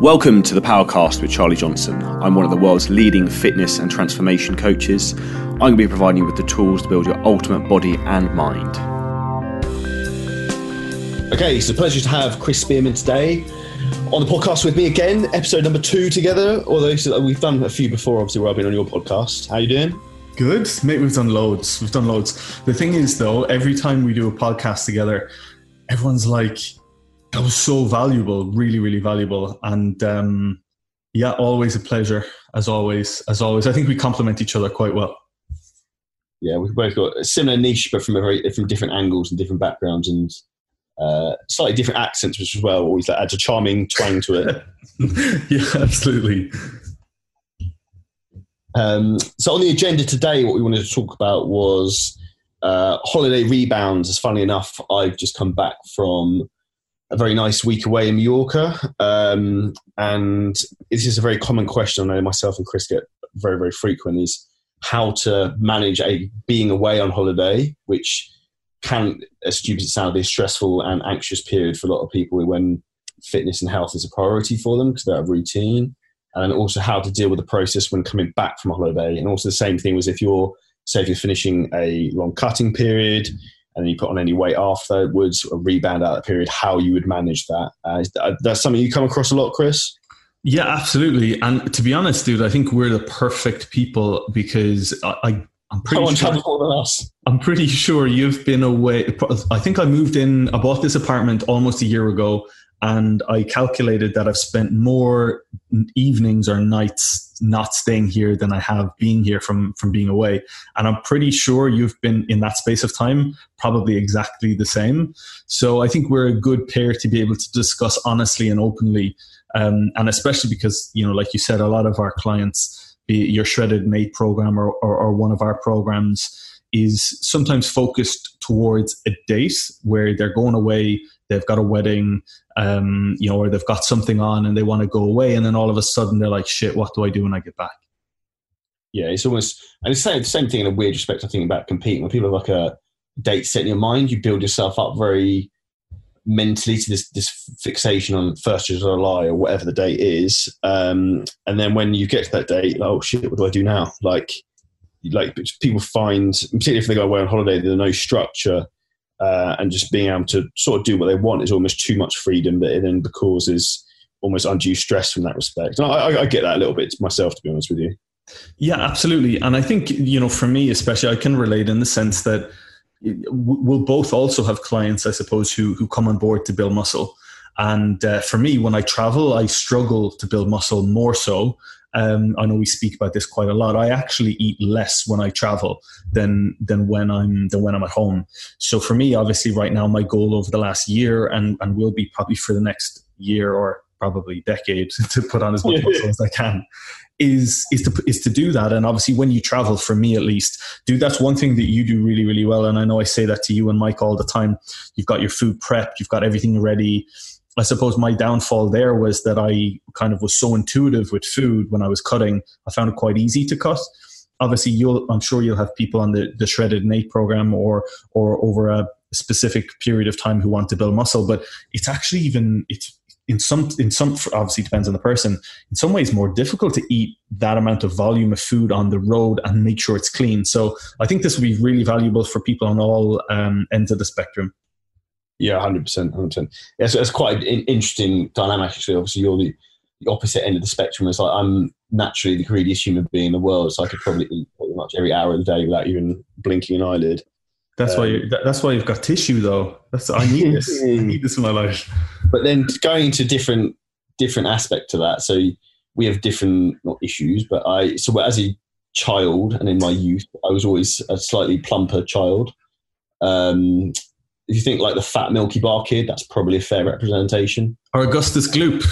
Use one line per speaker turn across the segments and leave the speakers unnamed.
Welcome to the Powercast with Charlie Johnson. I'm one of the world's leading fitness and transformation coaches. I'm going to be providing you with the tools to build your ultimate body and mind.
Okay, it's a pleasure to have Chris Spearman today on the podcast with me again, episode number two together. Although uh, we've done a few before, obviously, where I've been on your podcast. How you doing?
Good, mate. We've done loads. We've done loads. The thing is, though, every time we do a podcast together, everyone's like, that was so valuable, really, really valuable. And um, yeah, always a pleasure, as always. As always, I think we complement each other quite well.
Yeah, we've both got a similar niche, but from a very from different angles and different backgrounds and uh, slightly different accents, which as well always adds a charming twang to it.
yeah, absolutely.
Um, so on the agenda today, what we wanted to talk about was uh, holiday rebounds. As funny enough, I've just come back from a very nice week away in Mallorca. Um, and this is a very common question I know myself and Chris get very, very frequent is how to manage a being away on holiday, which can, as stupid as it sounds, be a stressful and anxious period for a lot of people when fitness and health is a priority for them because they're a routine. And also how to deal with the process when coming back from a holiday. And also the same thing was if you're, say, if you're finishing a long cutting period, and then you put on any weight afterwards, a rebound out of that period, how you would manage that. Uh, uh, that's something you come across a lot, Chris?
Yeah, absolutely. And to be honest, dude, I think we're the perfect people because I, I I'm pretty sure.
More than us.
I'm pretty sure you've been away. I think I moved in. I bought this apartment almost a year ago, and I calculated that I've spent more evenings or nights not staying here than I have being here from from being away. And I'm pretty sure you've been in that space of time probably exactly the same. So I think we're a good pair to be able to discuss honestly and openly, um, and especially because you know, like you said, a lot of our clients, your shredded mate program or, or, or one of our programs. Is sometimes focused towards a date where they're going away, they've got a wedding, um, you know, or they've got something on and they want to go away, and then all of a sudden they're like, "Shit, what do I do when I get back?"
Yeah, it's almost and it's the same thing in a weird respect. I think about competing when people have like a date set in your mind, you build yourself up very mentally to this this fixation on first of July or whatever the date is, um, and then when you get to that date, like, oh shit, what do I do now? Like, like people find, particularly if they go away on holiday, there's no structure uh, and just being able to sort of do what they want is almost too much freedom that it then causes almost undue stress from that respect. And I, I, get that a little bit myself, to be honest with you.
Yeah, absolutely. And I think, you know, for me especially, I can relate in the sense that we'll both also have clients, I suppose, who, who come on board to build muscle. And uh, for me, when I travel, I struggle to build muscle more so um, I know we speak about this quite a lot. I actually eat less when I travel than than when I'm than when I'm at home. So for me, obviously, right now, my goal over the last year and and will be probably for the next year or probably decade to put on as much muscle as I can is is to is to do that and obviously when you travel for me at least do that's one thing that you do really really well and I know I say that to you and Mike all the time you've got your food prep you've got everything ready I suppose my downfall there was that I kind of was so intuitive with food when I was cutting. I found it quite easy to cut. Obviously, you'll I'm sure you'll have people on the, the shredded Nate program or or over a specific period of time who want to build muscle, but it's actually even it's in some in some obviously depends on the person. In some ways, more difficult to eat that amount of volume of food on the road and make sure it's clean. So I think this will be really valuable for people on all um, ends of the spectrum.
Yeah, hundred percent, hundred percent. It's, it's quite an interesting dynamic. Actually, obviously, you're the, the opposite end of the spectrum. It's like I'm naturally the greediest human being in the world, so I could probably eat pretty much every hour of the day without even blinking an eyelid.
That's um, why. You, that's why you've got tissue, though. That's I need this. I need this in my life.
But then going into different different aspect to that. So we have different not issues, but I so as a child and in my youth, I was always a slightly plumper child. Um, if you think like the fat Milky Bar kid, that's probably a fair representation.
Or Augustus Gloop.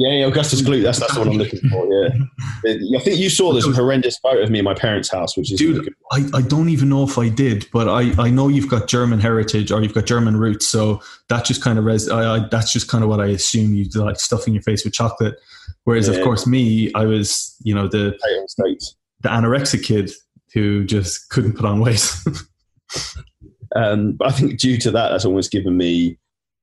Yeah, yeah, Augustus Gloop. That's that's what I'm looking for. Yeah, I think you saw this horrendous photo of me in my parents' house, which is
dude. I, I don't even know if I did, but I, I know you've got German heritage or you've got German roots, so that just kind of res. I, I that's just kind of what I assume you like stuffing your face with chocolate. Whereas, yeah. of course, me, I was you know the the anorexic kid who just couldn't put on weight.
Um, but I think due to that, that's almost given me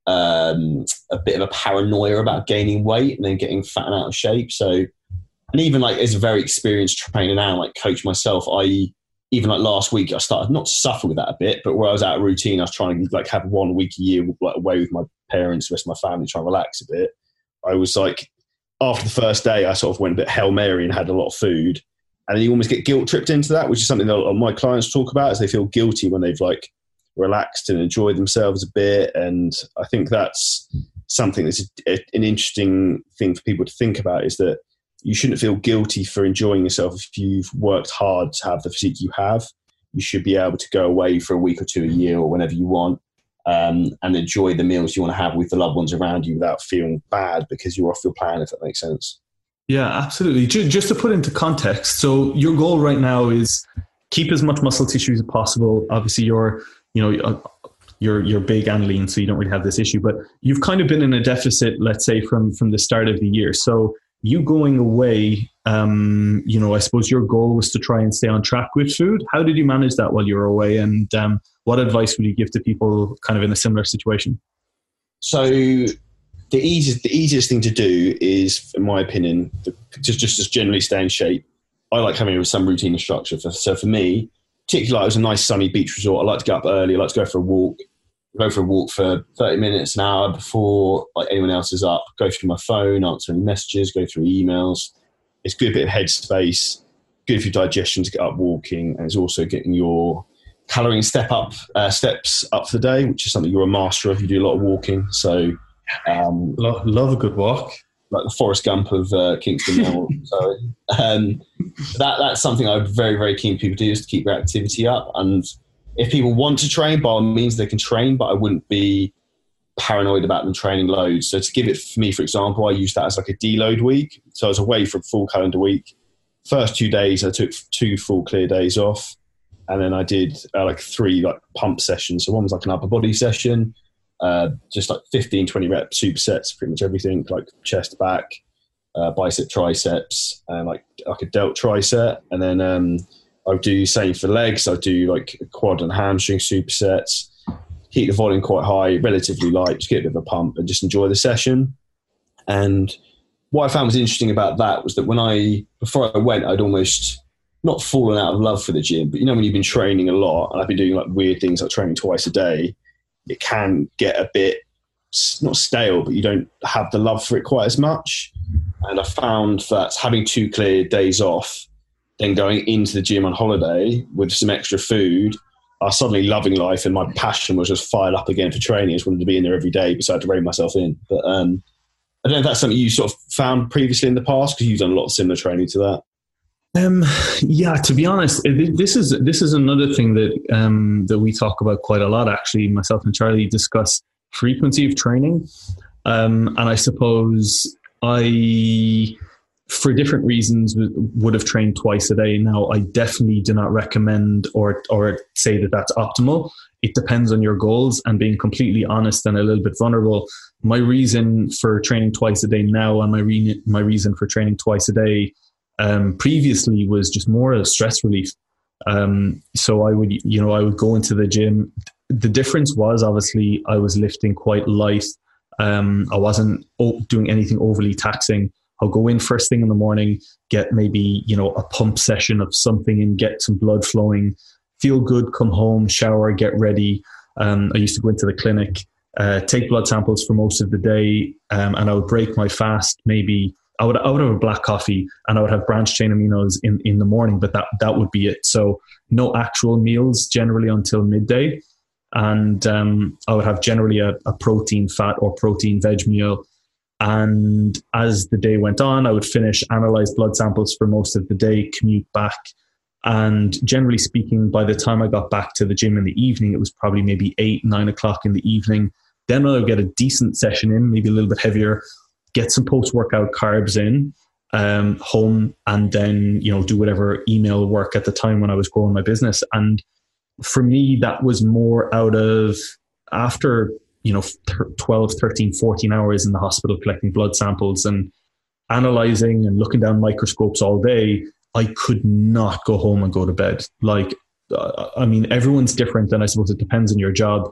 um, a bit of a paranoia about gaining weight and then getting fat and out of shape. So, and even like as a very experienced trainer now, like coach myself, I even like last week, I started not to suffer with that a bit, but where I was out of routine, I was trying to like have one week a year like away with my parents, the rest of my family, try to relax a bit. I was like, after the first day, I sort of went a bit hail mary and had a lot of food, and then you almost get guilt tripped into that, which is something that my clients talk about, is they feel guilty when they've like relaxed and enjoy themselves a bit, and I think that's something that's a, an interesting thing for people to think about is that you shouldn't feel guilty for enjoying yourself if you've worked hard to have the physique you have. You should be able to go away for a week or two a year or whenever you want um, and enjoy the meals you want to have with the loved ones around you without feeling bad because you're off your plan, if that makes sense.
Yeah, absolutely. Just to put into context, so your goal right now is keep as much muscle tissue as possible. Obviously, you're you know uh, you're you're big and lean, so you don't really have this issue. But you've kind of been in a deficit, let's say, from from the start of the year. So you going away, um, you know, I suppose your goal was to try and stay on track with food. How did you manage that while you were away? And um, what advice would you give to people kind of in a similar situation?
So the easiest, the easiest thing to do is, in my opinion, just just as generally stay in shape. I like having some routine and structure. So for me, particularly, like it was a nice sunny beach resort. I like to get up early. I like to go for a walk go for a walk for 30 minutes, an hour before like anyone else is up, go through my phone, answer any messages, go through emails. It's good bit of headspace, good for your digestion to get up walking, and it's also getting your calorie step up uh, steps up for the day, which is something you're a master of. You do a lot of walking, so
um, love, love a good walk.
Like the Forrest Gump of uh, Kingston so um, that that's something I'm very very keen people do is to keep their activity up and if people want to train, by all means, they can train, but I wouldn't be paranoid about them training loads. So to give it for me, for example, I used that as like a deload week. So I was away for a full calendar week. First two days, I took two full clear days off, and then I did uh, like three like pump sessions. So one was like an upper body session, uh, just like 15, 20 rep supersets, pretty much everything, like chest, back, uh, bicep, triceps, and like like a delt tricep, and then um, I would do the same for legs. I do like quad and hamstring supersets. Keep the volume quite high, relatively light, just get a bit of a pump and just enjoy the session. And what I found was interesting about that was that when I before I went, I'd almost not fallen out of love for the gym, but you know when you've been training a lot and I've been doing like weird things like training twice a day, it can get a bit not stale, but you don't have the love for it quite as much. And I found that having two clear days off then going into the gym on holiday with some extra food, I was suddenly loving life and my passion was just fired up again for training. I just wanted to be in there every day but I had to rein myself in. But um, I don't know if that's something you sort of found previously in the past because you've done a lot of similar training to that.
Um, yeah, to be honest, this is this is another thing that um, that we talk about quite a lot. Actually, myself and Charlie discuss frequency of training, um, and I suppose I for different reasons would have trained twice a day. Now, I definitely do not recommend or or say that that's optimal. It depends on your goals and being completely honest and a little bit vulnerable. My reason for training twice a day now and my re- my reason for training twice a day um, previously was just more of stress relief. Um, so I would, you know, I would go into the gym. The difference was obviously I was lifting quite light. Um, I wasn't doing anything overly taxing I'll go in first thing in the morning, get maybe, you know, a pump session of something and get some blood flowing, feel good, come home, shower, get ready. Um, I used to go into the clinic, uh, take blood samples for most of the day, um, and I would break my fast. Maybe I would, I would have a black coffee and I would have branched chain aminos in, in the morning, but that, that would be it. So no actual meals generally until midday. And um, I would have generally a, a protein, fat, or protein veg meal and as the day went on, I would finish, analyze blood samples for most of the day, commute back. And generally speaking, by the time I got back to the gym in the evening, it was probably maybe eight, nine o'clock in the evening. Then I would get a decent session in, maybe a little bit heavier, get some post workout carbs in um, home, and then, you know, do whatever email work at the time when I was growing my business. And for me, that was more out of after you know 12 13 14 hours in the hospital collecting blood samples and analyzing and looking down microscopes all day i could not go home and go to bed like uh, i mean everyone's different and i suppose it depends on your job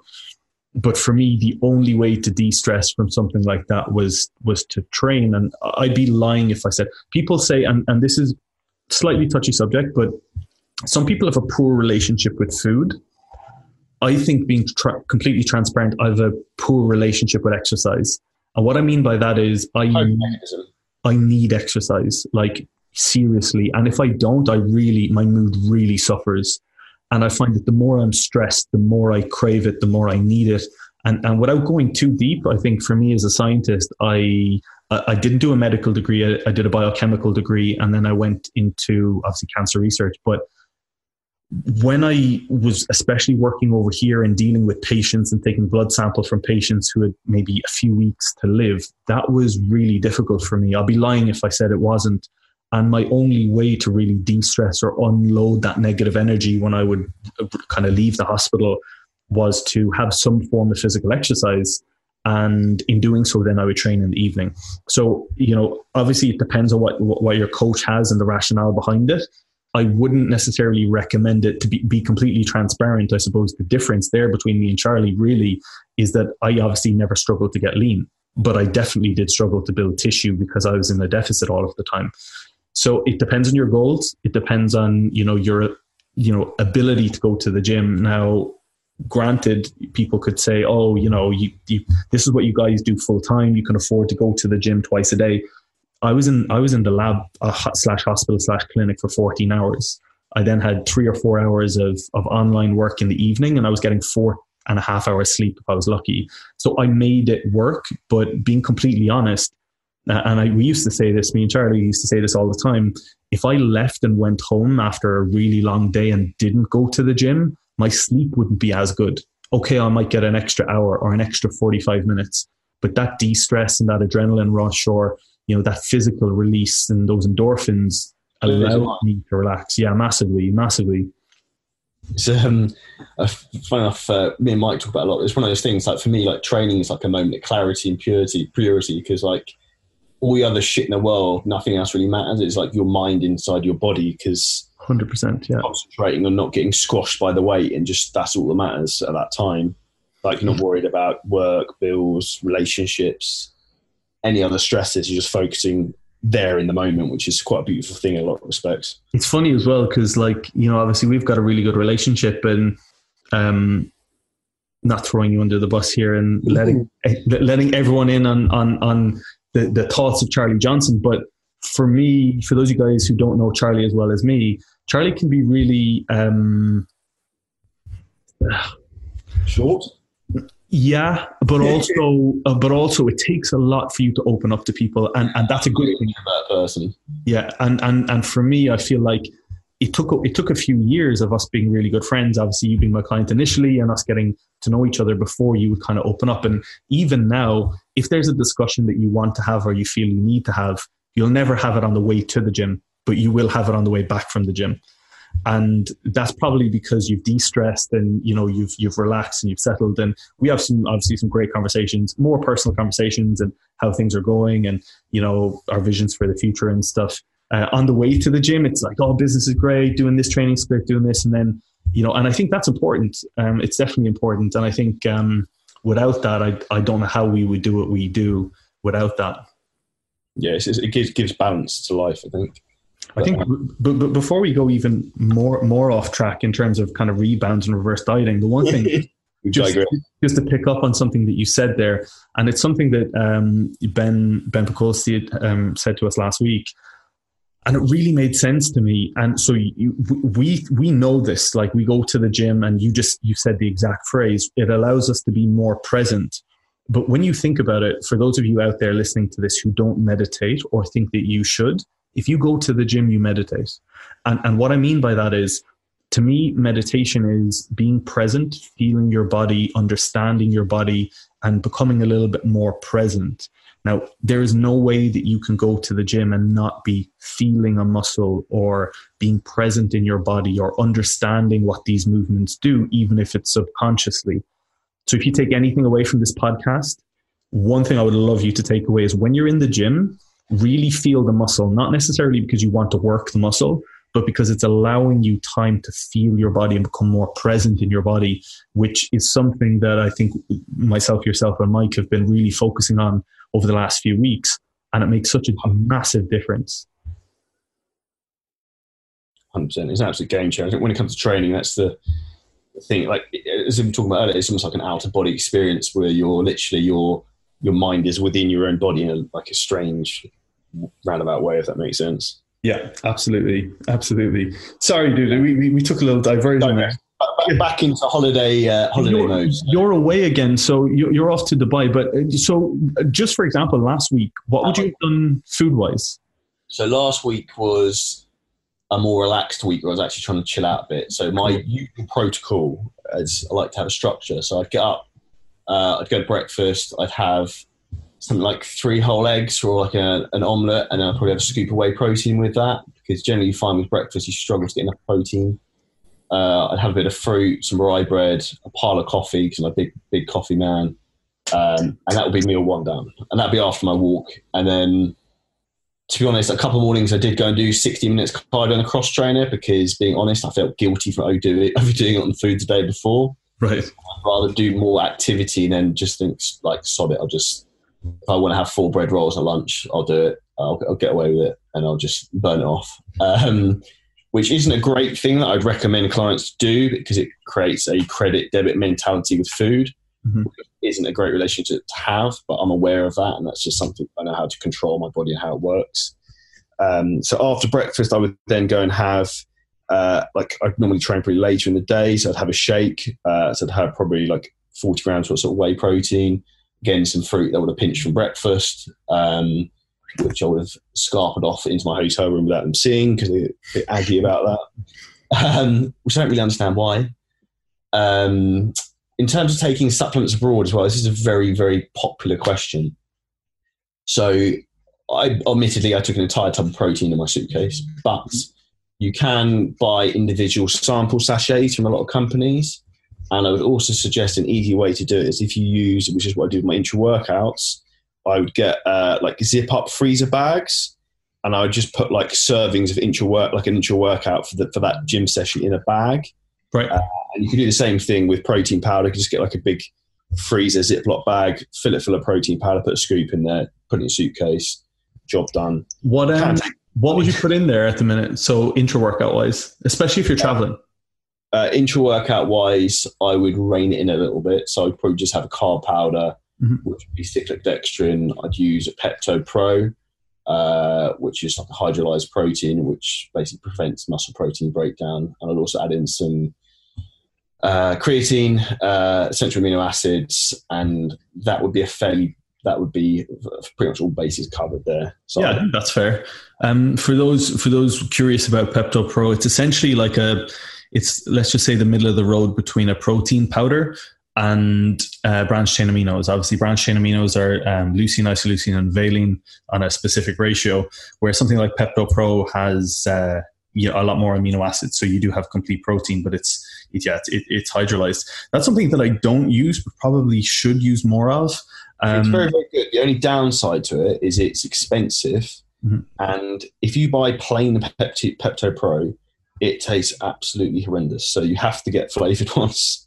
but for me, the only way to de-stress from something like that was was to train. And I'd be lying if I said people say, and, and this is slightly touchy subject, but some people have a poor relationship with food. I think being tra- completely transparent, I have a poor relationship with exercise. And what I mean by that is I I need exercise, like seriously. And if I don't, I really my mood really suffers. And I find that the more I'm stressed, the more I crave it, the more I need it. And, and without going too deep, I think for me as a scientist, I I didn't do a medical degree. I, I did a biochemical degree, and then I went into obviously cancer research. But when I was especially working over here and dealing with patients and taking blood samples from patients who had maybe a few weeks to live, that was really difficult for me. I'll be lying if I said it wasn't. And my only way to really de stress or unload that negative energy when I would uh, kind of leave the hospital was to have some form of physical exercise. And in doing so, then I would train in the evening. So, you know, obviously it depends on what, what your coach has and the rationale behind it. I wouldn't necessarily recommend it to be, be completely transparent. I suppose the difference there between me and Charlie really is that I obviously never struggled to get lean, but I definitely did struggle to build tissue because I was in a deficit all of the time. So it depends on your goals. It depends on you know your you know ability to go to the gym. Now, granted, people could say, oh, you know, you, you this is what you guys do full time. You can afford to go to the gym twice a day. I was in I was in the lab uh, slash hospital slash clinic for 14 hours. I then had three or four hours of of online work in the evening, and I was getting four and a half hours sleep if I was lucky. So I made it work. But being completely honest, and I, we used to say this, me and Charlie used to say this all the time. If I left and went home after a really long day and didn't go to the gym, my sleep wouldn't be as good. Okay, I might get an extra hour or an extra 45 minutes, but that de stress and that adrenaline rush or, you know, that physical release and those endorphins allow me to relax. Yeah, massively, massively.
It's um, uh, funny enough. Uh, me and Mike talk about a lot. It's one of those things. Like for me, like training is like a moment of clarity and purity, purity. Because like all the other shit in the world, nothing else really matters. It's like your mind inside your body because
hundred percent, yeah,
concentrating on not getting squashed by the weight, and just that's all that matters at that time. Like you're not worried about work, bills, relationships, any other stresses. You're just focusing there in the moment, which is quite a beautiful thing in a lot of respects.
It's funny as well because, like, you know, obviously we've got a really good relationship, and um, not throwing you under the bus here and letting letting everyone in on on on the, the thoughts of Charlie Johnson. But for me, for those of you guys who don't know Charlie as well as me, Charlie can be really um,
short.
Yeah, but also, uh, but also, it takes a lot for you to open up to people, and, and that's a good thing.
That person.
Yeah, and and and for me, I feel like it took it took a few years of us being really good friends. Obviously, you being my client initially, and us getting to know each other before you would kind of open up. And even now, if there's a discussion that you want to have or you feel you need to have, you'll never have it on the way to the gym, but you will have it on the way back from the gym. And that's probably because you've de-stressed and you know you've you've relaxed and you've settled. And we have some obviously some great conversations, more personal conversations, and how things are going, and you know our visions for the future and stuff uh, on the way to the gym, it's like, oh, business is great, doing this training split, doing this, and then you know, and I think that's important. Um, it's definitely important, and I think um, without that, I I don't know how we would do what we do without that.
Yes, it gives gives balance to life. I think.
I think, but, but before we go even more more off track in terms of kind of rebounds and reverse dieting, the one thing just, just to pick up on something that you said there, and it's something that um, Ben Ben Pakulski um, said to us last week, and it really made sense to me. And so you, we we know this. Like we go to the gym and you just you said the exact phrase it allows us to be more present. But when you think about it for those of you out there listening to this who don't meditate or think that you should if you go to the gym you meditate. And and what i mean by that is to me meditation is being present feeling your body understanding your body and becoming a little bit more present now, there is no way that you can go to the gym and not be feeling a muscle or being present in your body or understanding what these movements do, even if it's subconsciously. So, if you take anything away from this podcast, one thing I would love you to take away is when you're in the gym, really feel the muscle, not necessarily because you want to work the muscle, but because it's allowing you time to feel your body and become more present in your body, which is something that I think myself, yourself, and Mike have been really focusing on over the last few weeks. And it makes such a massive difference.
100%. It's an absolute game changer. When it comes to training, that's the thing. Like, as we were talking about earlier, it's almost like an out of body experience where you're literally, your your mind is within your own body in a, like a strange roundabout way, if that makes sense.
Yeah, absolutely, absolutely. Sorry, dude, we, we, we took a little diversion there.
Back, back into holiday uh, holiday
you're,
mode.
You're away again, so you're, you're off to Dubai. But uh, so, uh, just for example, last week, what would you have done food wise?
So last week was a more relaxed week where I was actually trying to chill out a bit. So my usual protocol is I like to have a structure. So I'd get up, uh, I'd go to breakfast, I'd have something like three whole eggs or like a, an omelette, and then I'd probably have a scoop of whey protein with that because generally you find with breakfast you struggle to get enough protein. Uh, I'd have a bit of fruit, some rye bread, a pile of coffee because I'm a big big coffee man, um, and that would be meal one done, and that'd be after my walk, and then. To be honest, a couple of mornings I did go and do 60 minutes cardio on a cross trainer because, being honest, I felt guilty for overdoing it, overdoing it on the food the day before.
Right.
I'd rather do more activity than just think like sod it. I'll just if I want to have four bread rolls at lunch, I'll do it. I'll, I'll get away with it, and I'll just burn it off. Um, which isn't a great thing that I'd recommend clients to do because it creates a credit debit mentality with food.
Mhm.
Which isn't a great relationship to have, but I'm aware of that, and that's just something I know how to control my body and how it works. Um, so after breakfast, I would then go and have uh, like I'd normally train pretty later in the day, so I'd have a shake. Uh, so I'd have probably like 40 grams worth of whey protein, again some fruit that would have pinched from breakfast, um, which I would have scarpered off into my hotel room without them seeing because they're a bit aggy about that, um, which I don't really understand why. Um, in terms of taking supplements abroad as well, this is a very, very popular question. So, I admittedly I took an entire tub of protein in my suitcase, but you can buy individual sample sachets from a lot of companies. And I would also suggest an easy way to do it is if you use, which is what I do with my intra workouts, I would get uh, like zip up freezer bags, and I would just put like servings of intra work, like an intra workout for the, for that gym session in a bag.
Right.
And you can do the same thing with protein powder. You can just get like a big freezer Ziploc bag, fill it full of protein powder, put a scoop in there, put it in a suitcase, job done.
What um, what would you put in there at the minute? So intra workout wise, especially if you're traveling.
Uh, intra workout wise, I would rein it in a little bit. So I'd probably just have a carb powder,
Mhm.
which would be cyclic dextrin. I'd use a Pepto Pro, uh, which is like a hydrolyzed protein, which basically prevents muscle protein breakdown. And I'd also add in some uh, creatine, uh, essential amino acids, and that would be a fairly that would be pretty much all bases covered there. So
Yeah, that's fair. Um, for those for those curious about Pepto Pro, it's essentially like a it's let's just say the middle of the road between a protein powder and uh, branched chain aminos. Obviously, branched chain aminos are um, leucine, isoleucine, and valine on a specific ratio, where something like Pepto Pro has uh, you know, a lot more amino acids. So you do have complete protein, but it's it, yeah, it's, it, it's hydrolyzed. That's something that I don't use, but probably should use more of.
it's
Um,
very, very good. The only downside to it is it's expensive.
Mhm.
And if you buy plain Pepto Pro, it tastes absolutely horrendous. So you have to get flavored ones.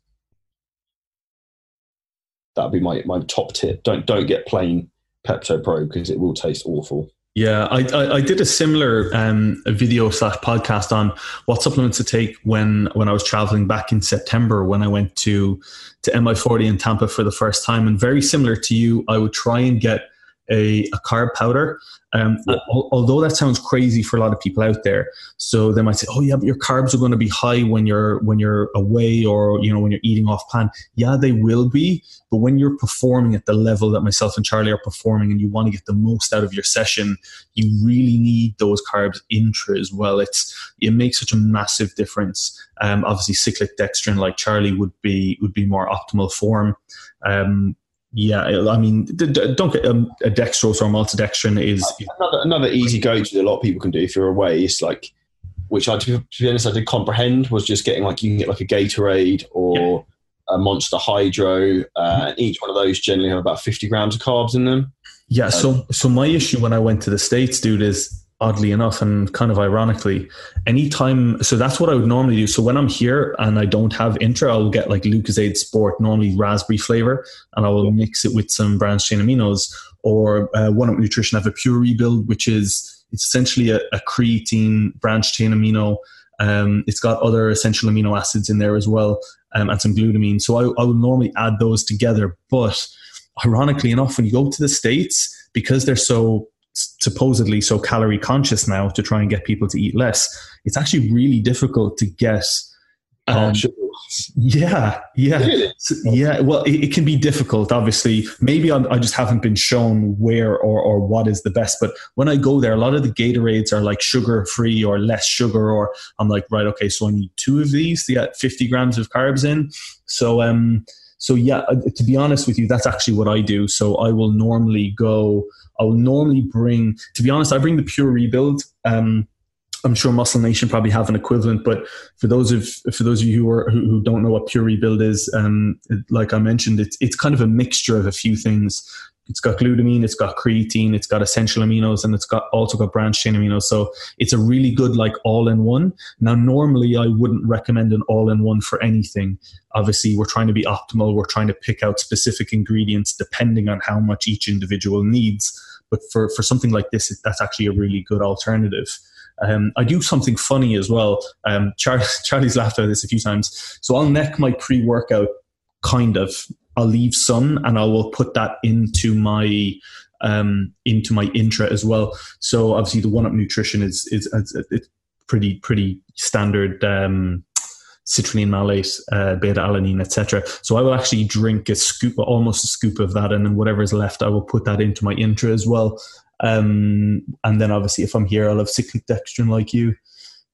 That'd be my, my top tip. Don't don't get plain Pepto Pro because it will taste awful.
Yeah, I, I, I did a similar um, video slash podcast on what supplements to take when when I was traveling back in September when I went to to MI40 in Tampa for the first time, and very similar to you, I would try and get a, a carb powder. Um, al- although that sounds crazy for a lot of people out there, so they might say, "Oh yeah, but your carbs are going to be high when you're when you're away or you know when you're eating off plan." Yeah, they will be, but when you're performing at the level that myself and Charlie are performing, and you want to get the most out of your session, you really need those carbs intra as well. It's it makes such a massive difference. Um, obviously, cyclic dextrin, like Charlie, would be would be more optimal form. Um, yeah, I mean, don't get um, a dextrose or maltodextrin is
Another another easy go to that a lot of people can do if you're away It's like, which I to be, honest I did comprehend was just getting like you can get like a Gatorade or a Monster Hydro, uh, and each one of those generally have about fifty grams of carbs in them.
Yeah, so so my issue when I went to the states, dude, is oddly enough and kind of ironically anytime so that's what i would normally do. So when i'm here and i don't have intra i'll get like lucozade sport normally raspberry flavor and i will mix it with some branched chain aminos or uh, one up nutrition have a pure rebuild which is it's essentially a, a creatine branched chain amino. Um, it's got other essential amino acids in there as well um, and some glutamine. So I, I would normally add those together. But ironically enough when you go to the states because they're so supposedly so calorie conscious now to try and get people to eat less, it's actually really difficult to get. Um, yeah, yeah, really? yeah. Well, it, it, can be difficult. Obviously, maybe I'm, i just haven't been shown where or or what is the best. But when I go there, a lot of the Gatorades are like sugar free or less sugar. Or I'm like, right, okay, so I need two of these to get 50 grams of carbs in. So um, so yeah, uh, to be honest with you, that's actually what I do. So I will normally go. I will normally bring. To be honest, I bring the pure rebuild. Um, I'm sure Muscle Nation probably have an equivalent, but for those of for those of you who, are, who, who don't know what pure rebuild is, um, like I mentioned, it's it's kind of a mixture of a few things it's got glutamine, it's got creatine, it's got essential aminos, and it's got also got branched chain aminos. So it's a really good like all in one. Now, normally I wouldn't recommend an all in one for anything. Obviously, we're trying to be optimal. We're trying to pick out specific ingredients depending on how much each individual needs. But for, for something like this, that's actually a really good alternative. Um, I do something funny as well. Um, Char- Charlie's laughed at this a few times. So I'll neck my pre workout kind of I'll leave some and I will put that into my um, into my intra as well. So obviously the one up nutrition is is, is it's pretty pretty standard um, citrulline malate, uh, beta alanine, etc. So I will actually drink a scoop, almost a scoop of that, and then whatever is left, I will put that into my intra as well. Um, and then obviously if I'm here, I'll have cyclic dextrin like you.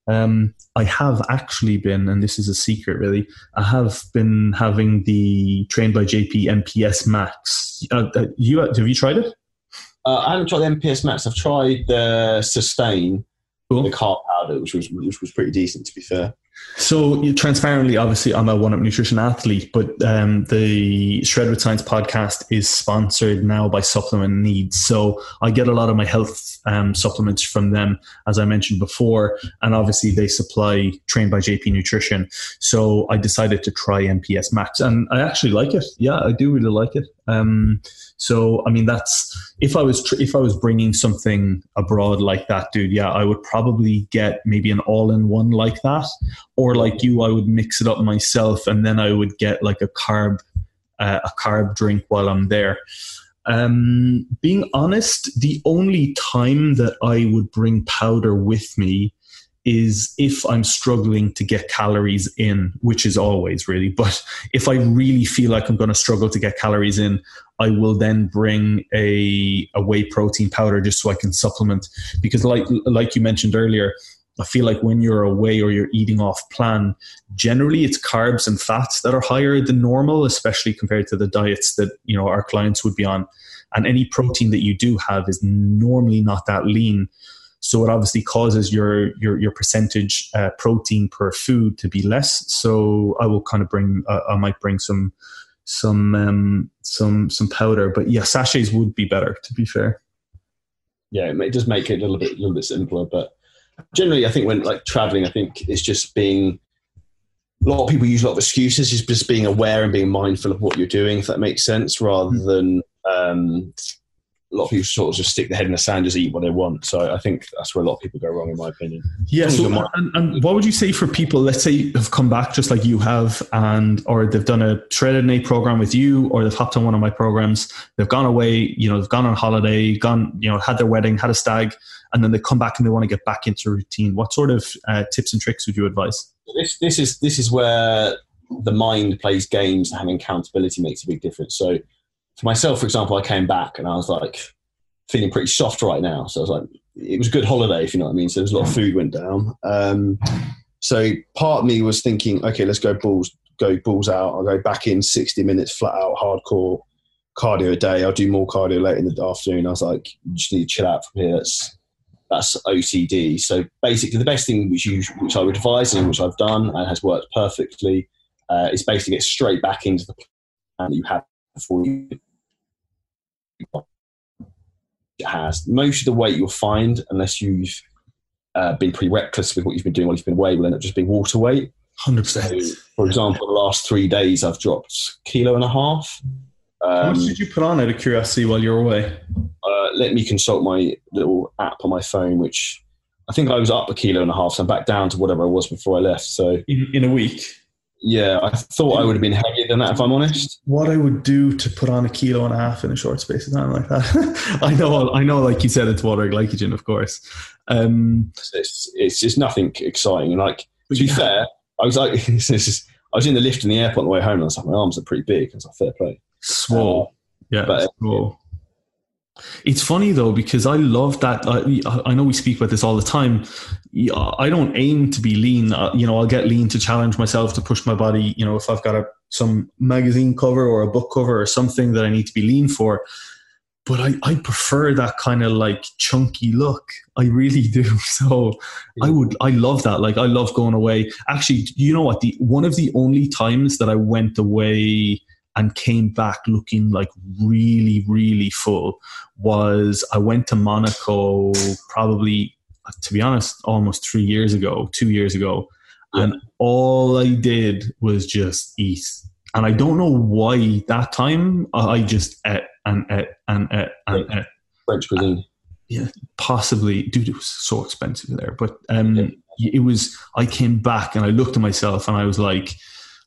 Um, I have actually been, and this is a secret really, I have been having the trained by JP MPS Max. Uh, uh, you have you tried it?
Uh, I haven't tried the MPS Max. I've tried the Sustain, cool. the carb powder, which was which was pretty decent to be fair.
So, transparently, obviously, I'm a one up nutrition athlete, but um, the Shred with Science podcast is sponsored now by Supplement Needs. So, I get a lot of my health um, supplements from them, as I mentioned before. And obviously, they supply trained by JP Nutrition. So, I decided to try MPS Max, and I actually like it. Yeah, I do really like it. Um, so, I mean, that's if I was tr- if I was bringing something abroad like that, dude. Yeah, I would probably get maybe an all-in-one like that, or like you, I would mix it up myself, and then I would get like a carb uh, a carb drink while I'm there. Um, being honest, the only time that I would bring powder with me is if I'm struggling to get calories in, which is always really. But if I really feel like I'm going to struggle to get calories in, I will then bring a, a whey protein powder just so I can supplement. Because like like you mentioned earlier, I feel like when you're away or you're eating off plan, generally it's carbs and fats that are higher than normal, especially compared to the diets that you know our clients would be on. And any protein that you do have is normally not that lean. So it obviously causes your your your percentage uh, protein per food to be less. So I will kind of bring uh, I might bring some some um, some some powder, but yeah, sachets would be better to be fair.
Yeah, it does make it a little bit a little bit simpler, but generally, I think when like traveling, I think it's just being. A lot of people use a lot of excuses, is just being aware and being mindful of what you're doing, if that makes sense, rather mm. than um, a lot of people sort of just stick their head in the sand, just eat what they want. So I think that's where a lot of people go wrong, in my opinion.
Yeah. So, and, and, what would you say for people, let's say, have come back just like you have, and or they've done a shredded Nate program with you, or they've hopped on one of my programs, they've gone away, you know, they've gone on holiday, gone, you know, had their wedding, had a stag, and then they come back and they want to get back into routine. What sort of uh, tips and tricks would you advise?
This this is this is where the mind plays games and having accountability makes a big difference. So for myself, for example, I came back and I was like feeling pretty soft right now. So I was like, it was a good holiday, if you know what I mean. So there's a lot of food went down. Um, so part of me was thinking, okay, let's go balls, go balls out. I'll go back in 60 minutes, flat out, hardcore cardio a day. I'll do more cardio late in the afternoon. I was like, you just need to chill out from here. That's that's OCD. So basically, the best thing which you which I would advise and which I've done and has worked perfectly uh, is basically get straight back into the plan that you had before you it has. Most of the weight you'll find, unless you've uh, been pretty reckless with what you've been doing while you've been away, will end up just being water weight.
Hundred percent.
For example, the last three days I've dropped kilo and a half.
How much did you put on out of curiosity while you were away?
Uh, let me consult my little app on my phone, which I think I was up a kilo and a half, so I'm back down to whatever I was before I left. So
in, in a week.
Yeah, I thought I would have been heavier than that if I'm honest.
What I would do to put on a kilo and a half in a short space of time like that. I know, I know. Like you said, it's water glycogen, of course. Um,
it's it's just nothing exciting. Like to be fair, I was like, this is, I was in the lift in the airport on the way home, and I was like, my arms are pretty big. I was like, fair play.
Swole. Uh, yeah, but, swole. It's funny though because I love that. I, I know we speak about this all the time. I don't aim to be lean. Uh, you know, I'll get lean to challenge myself to push my body. You know, if I've got a some magazine cover or a book cover or something that I need to be lean for. But I, I prefer that kind of like chunky look. I really do. So I would I love that. Like I love going away. Actually, you know what? The one of the only times that I went away and came back looking like really, really full was I went to Monaco probably, to be honest, almost three years ago, two years ago. Yeah. And all I did was just eat. And I don't know why that time I just ate and ate and ate and ate.
French cuisine.
Yeah, possibly. Dude, it was so expensive there. But um, yeah. it was, I came back and I looked at myself and I was like,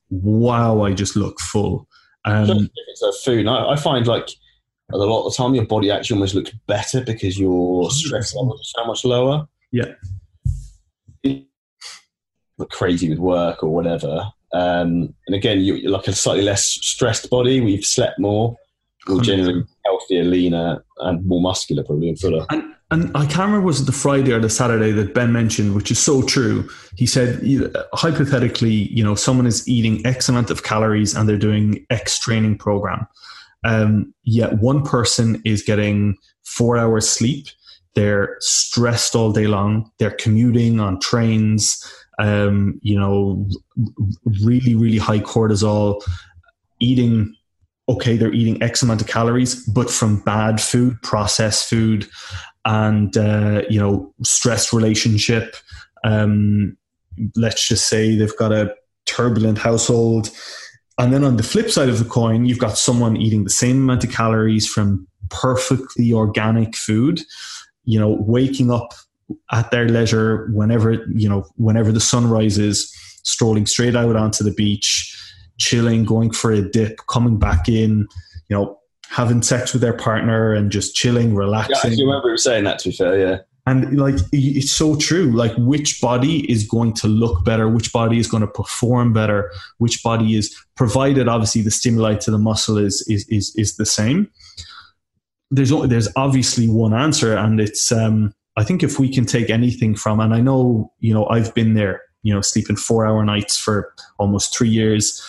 wow, I just look full. Um,
it's a food. I, I, find like a lot of the time your body actually almost looks better because your stress level is so much lower.
Yeah.
Look crazy with work or whatever. Um, and again, you, are like a slightly less stressed body. We've slept more. We're generally healthier, leaner, and more muscular, probably, and fuller.
And and I can't remember was it the Friday or the Saturday that Ben mentioned, which is so true. He said hypothetically, you know, someone is eating X amount of calories and they're doing X training program. Um, yet one person is getting four hours sleep. They're stressed all day long. They're commuting on trains. Um, you know, really, really high cortisol. Eating okay, they're eating X amount of calories, but from bad food, processed food, and uh, you know stress relationship. Um, let's just say they've got a turbulent household. And then on the flip side of the coin you've got someone eating the same amount of calories from perfectly organic food you know waking up at their leisure whenever you know whenever the sun rises strolling straight out onto the beach chilling going for a dip coming back in you know having sex with their partner and just chilling, relaxing.
Yeah, I remember saying that to be fair, yeah.
And like it's so true. Like which body is going to look better, which body is going to perform better, which body is provided obviously the stimuli to the muscle is is is, is the same. There's only, there's obviously one answer, and it's um, I think if we can take anything from, and I know you know I've been there, you know, sleeping four hour nights for almost three years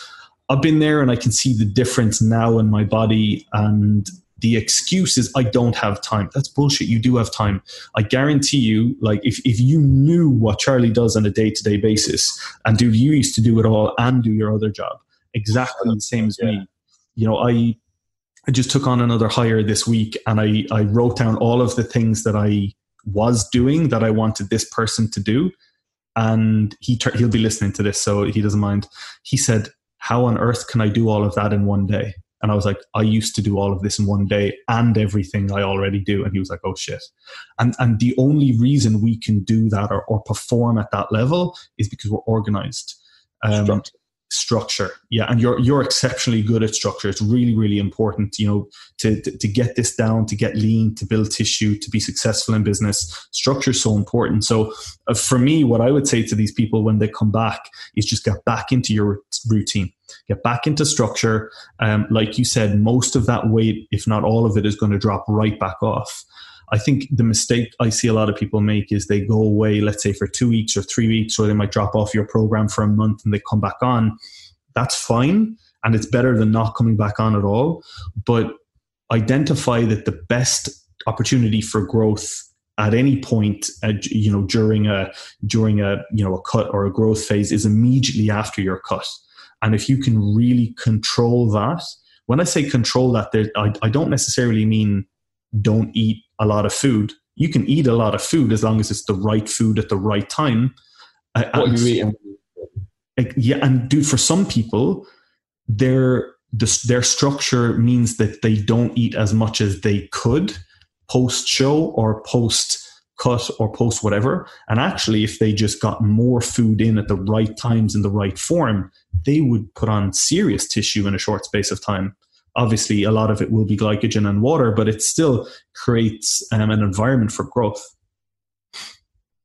I've been there and I can see the difference now in my body. And the excuse is I don't have time. That's bullshit. You do have time. I guarantee you, like, if, if you knew what Charlie does on a day to day basis, and dude, you used to do it all and do your other job exactly the same as yeah. me. You know, I I just took on another hire this week and I, I wrote down all of the things that I was doing that I wanted this person to do. And he he'll be listening to this, so he doesn't mind. He said, how on earth can I do all of that in one day? And I was like, I used to do all of this in one day and everything I already do. And he was like, oh shit. And, and the only reason we can do that or, or perform at that level is because we're organized. Um, structure. Yeah and you're you're exceptionally good at structure. It's really really important you know to, to, to get this down to get lean to build tissue to be successful in business. Structure is so important. So uh, for me what i would say to these people when they come back is just get back into your routine. Get back into structure. Um, like you said most of that weight if not all of it is going to drop right back off I think the mistake I see a lot of people make is they go away, let's say for two weeks or three weeks, or they might drop off your program for a month and they come back on. That's fine. And it's better than not coming back on at all. But identify that the best opportunity for growth at any point uh, you know during a during a you know a cut or a growth phase is immediately after your cut and if you can really control that when i say control that I, I don't necessarily mean don't eat a lot of food. You can eat a lot of food as long as it's the right food at the right time.
Uh, what and, you eating?
Yeah, and dude, for some people, their their structure means that they don't eat as much as they could post show or post cut or post whatever. And actually, if they just got more food in at the right times in the right form, they would put on serious tissue in a short space of time. Obviously, a lot of it will be glycogen and water, but it still creates um, an environment for growth.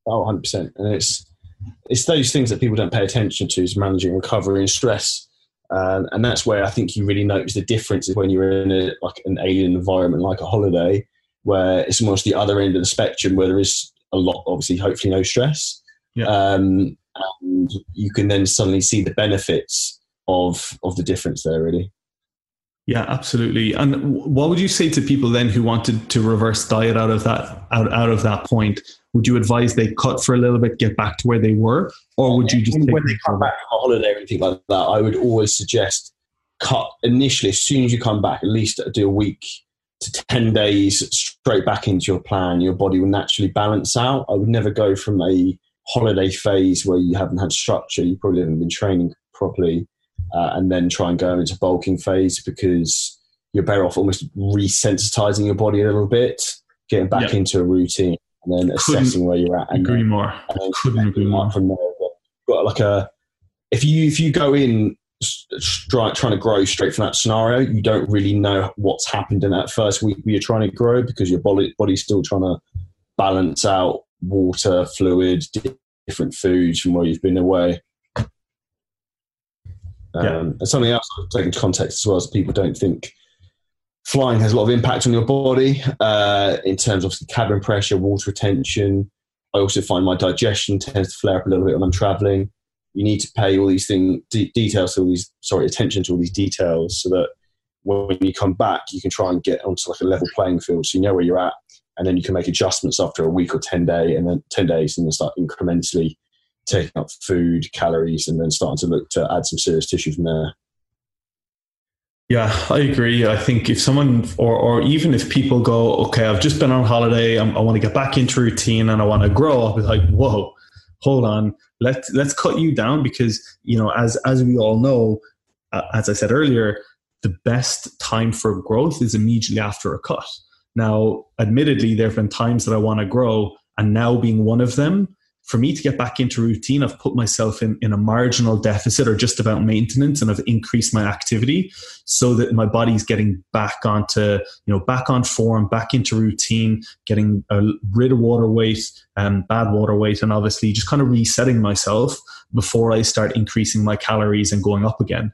Oh, 100%. And it's, it's those things that people don't pay attention to is managing recovery and stress. Um, and that's where I think you really notice the difference is when you're in a, like an alien environment like a holiday where it's almost the other end of the spectrum where there is a lot, obviously, hopefully no stress. Yeah. Um, and you can then suddenly see the benefits of of the difference there, really.
Yeah, absolutely. And what would you say to people then who wanted to reverse diet out of that out, out of that point? Would you advise they cut for a little bit, get back to where they were, or would you just
when, when they come back from a holiday or anything like that? I would always suggest cut initially as soon as you come back, at least do a week to 10 days straight back into your plan, your body will naturally balance out. I would never go from a holiday phase where you haven't had structure, you probably haven't been training properly, uh, and then try and go into bulking phase because you're better off almost resensitizing your body a little bit, getting back yeah. into a routine, and then Couldn't assessing where you're at. And
agree then, more. Couldn't agree more. From there,
got like a if you if you go in trying to grow straight from that scenario, you don't really know what's happened in that first week you're trying to grow because your body body's still trying to balance out water, fluid, different foods from where you've been away. Um, yeah. And something else I've taken into context as well is people don't think flying has a lot of impact on your body uh, in terms of cabin pressure, water retention. I also find my digestion tends to flare up a little bit when I'm traveling you need to pay all these things de- details to all these sorry attention to all these details so that when you come back you can try and get onto like a level playing field so you know where you're at and then you can make adjustments after a week or 10 day and then 10 days and then start incrementally taking up food calories and then starting to look to add some serious tissue from there.
Yeah, I agree. I think if someone, or, or even if people go, okay, I've just been on holiday, I'm, i want to get back into routine and I want to grow, I'll be like, whoa, hold on, let's let's cut you down because you know as as we all know uh, as i said earlier the best time for growth is immediately after a cut. Now admittedly there have been times that i want to grow and now being one of them for me to get back into routine, I've put myself in, in a marginal deficit or just about maintenance and I've increased my activity so that my body's getting back onto, you know, back on form, back into routine, getting uh, rid of water weight and um, bad water weight, and obviously just kind of resetting myself before I start increasing my calories and going up again.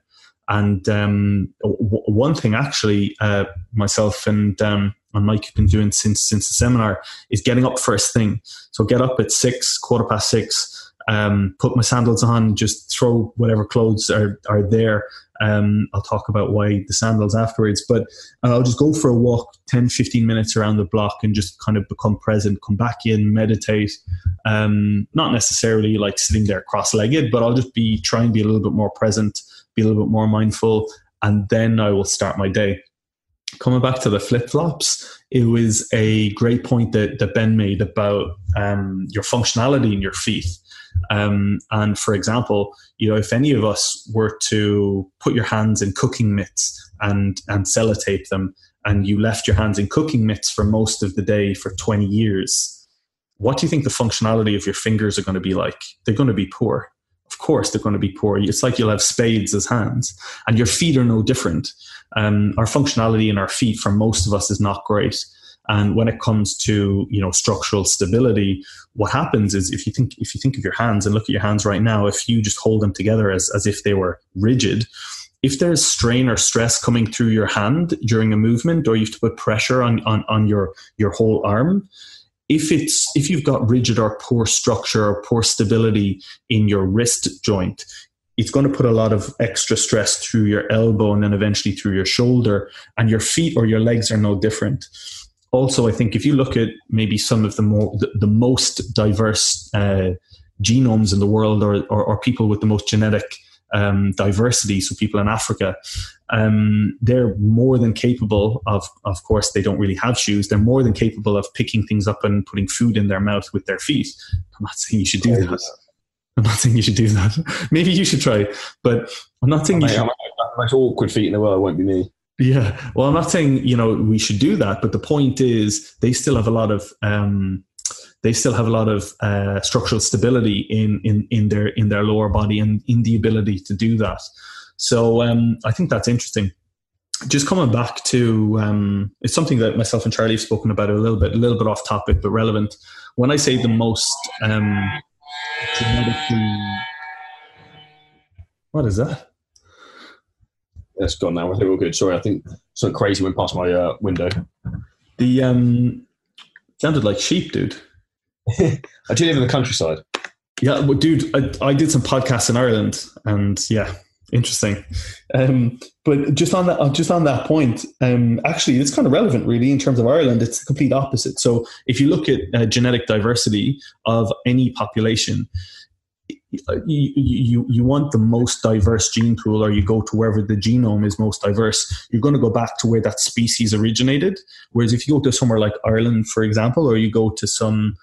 And um, w- one thing actually, uh, myself and um, and Mike have been doing since since the seminar is getting up first thing. So get up at six, quarter past six, um, put my sandals on, just throw whatever clothes are are there. Um, I'll talk about why the sandals afterwards, but I'll just go for a walk 10, 15 minutes around the block and just kind of become present, come back in, meditate. Um, not necessarily like sitting there cross legged, but I'll just be trying to be a little bit more present, be a little bit more mindful, and then I will start my day coming back to the flip flops, it was a great point that, that Ben made about um, your functionality in your feet. Um, and for example, you know, if any of us were to put your hands in cooking mitts and and sellotape them, and you left your hands in cooking mitts for most of the day for 20 years, what do you think the functionality of your fingers are going to be like? They're going to be poor. Of course, they're going to be poor. It's like you'll have spades as hands, and your feet are no different um, our functionality in our feet for most of us is not great. And when it comes to you know structural stability, what happens is if you think if you think of your hands and look at your hands right now, if you just hold them together as as if they were rigid, if there's strain or stress coming through your hand during a movement, or you have to put pressure on on, on your your whole arm, if it's if you've got rigid or poor structure or poor stability in your wrist joint it's going to put a lot of extra stress through your elbow and then eventually through your shoulder and your feet or your legs are no different also i think if you look at maybe some of the more the, the most diverse uh, genomes in the world or, or, or, people with the most genetic um, diversity, so people in Africa, um, they're more than capable of, of course, they don't really have shoes. They're more than capable of picking things up and putting food in their mouth with their feet. I'm not saying you should do that. I'm not saying you should do that. Maybe you should try, but I'm not saying
oh,
you should.
The most awkward feet in the world won't be me.
Yeah. Well, I'm not saying, you know, we should do that, but the point is they still have a lot of, um, they still have a lot of uh, structural stability in, in, in their, in their lower body and in the ability to do that. So um, I think that's interesting. Just coming back to um, it's something that myself and Charlie have spoken about a little bit, a little bit off topic, but relevant. When I say the most um, genetically, what is that?
It's gone now. I think we're good. Sorry, I think something crazy went past my uh, window.
The um, sounded like sheep, dude.
I do live in the countryside.
Yeah, well, dude, I, I, did some podcasts in Ireland, and yeah, interesting. Um, but just on that, uh, just on that point, um, actually, it's kind of relevant, really, in terms of Ireland. It's the complete opposite. So, if you look at uh, genetic diversity of any population, you, you, you want the most diverse gene pool, or you go to wherever the genome is most diverse, you're going to go back to where that species originated. Whereas if you go to somewhere like Ireland, for example, or you go to some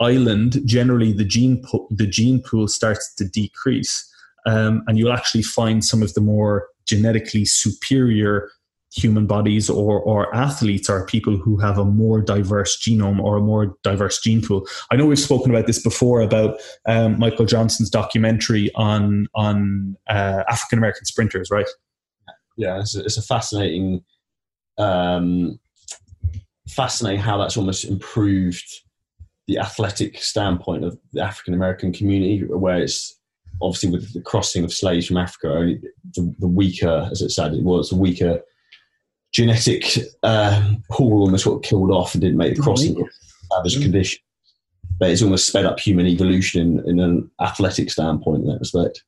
island, generally the gene po- the gene pool starts to decrease, um, and you'll actually find some of the more genetically superior human bodies or, or athletes are people who have a more diverse genome or a more diverse gene pool. I know we've spoken about this before about um, Michael Johnson's documentary on on uh, African American sprinters, right?
Yeah, it's a, it's a fascinating, um, fascinating how that's almost improved the athletic standpoint of the African American community, where it's obviously with the crossing of slaves from Africa, the, the weaker, as it said, it was the weaker genetic uh, pool almost got killed off and didn't make the crossing of savage mm. condition. But it's almost sped up human evolution in, in an athletic standpoint in that respect.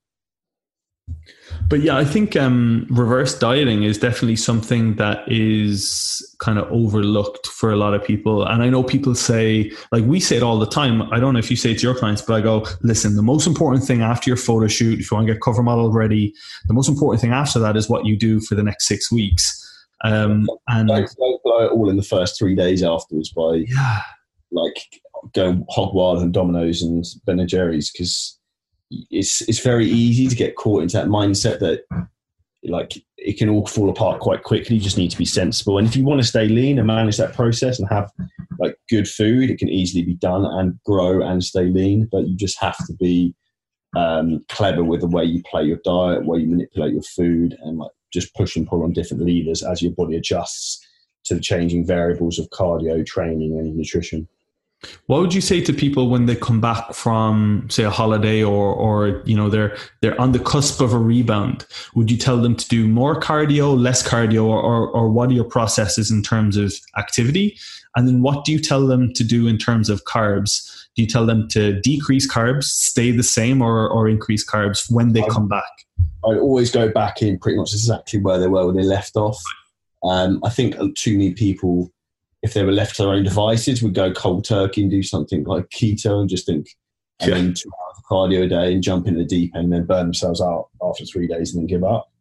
But yeah, I think um, reverse dieting is definitely something that is kind of overlooked for a lot of people. And I know people say, like we say it all the time. I don't know if you say it to your clients, but I go, listen, the most important thing after your photo shoot, if you want to get cover model ready, the most important thing after that is what you do for the next six weeks. Um, and
don't, don't blow it all in the first three days afterwards by
yeah.
like going hog wild and Domino's and Ben and Jerry's because it's it's very easy to get caught into that mindset that like it can all fall apart quite quickly. You just need to be sensible. And if you want to stay lean and manage that process and have like good food, it can easily be done and grow and stay lean. But you just have to be um, clever with the way you play your diet, where you manipulate your food, and like just push and pull on different levers as your body adjusts to the changing variables of cardio training and nutrition.
What would you say to people when they come back from, say, a holiday, or, or you know, they're they're on the cusp of a rebound? Would you tell them to do more cardio, less cardio, or, or, or what are your processes in terms of activity? And then what do you tell them to do in terms of carbs? Do you tell them to decrease carbs, stay the same, or or increase carbs when they come back?
I always go back in pretty much exactly where they were when they left off. Um, I think too many people, if they were left to their own devices, would go cold turkey and do something like keto and just think, and yeah. then two hours of cardio a day and jump in the deep end and then burn themselves out after three days and then give up.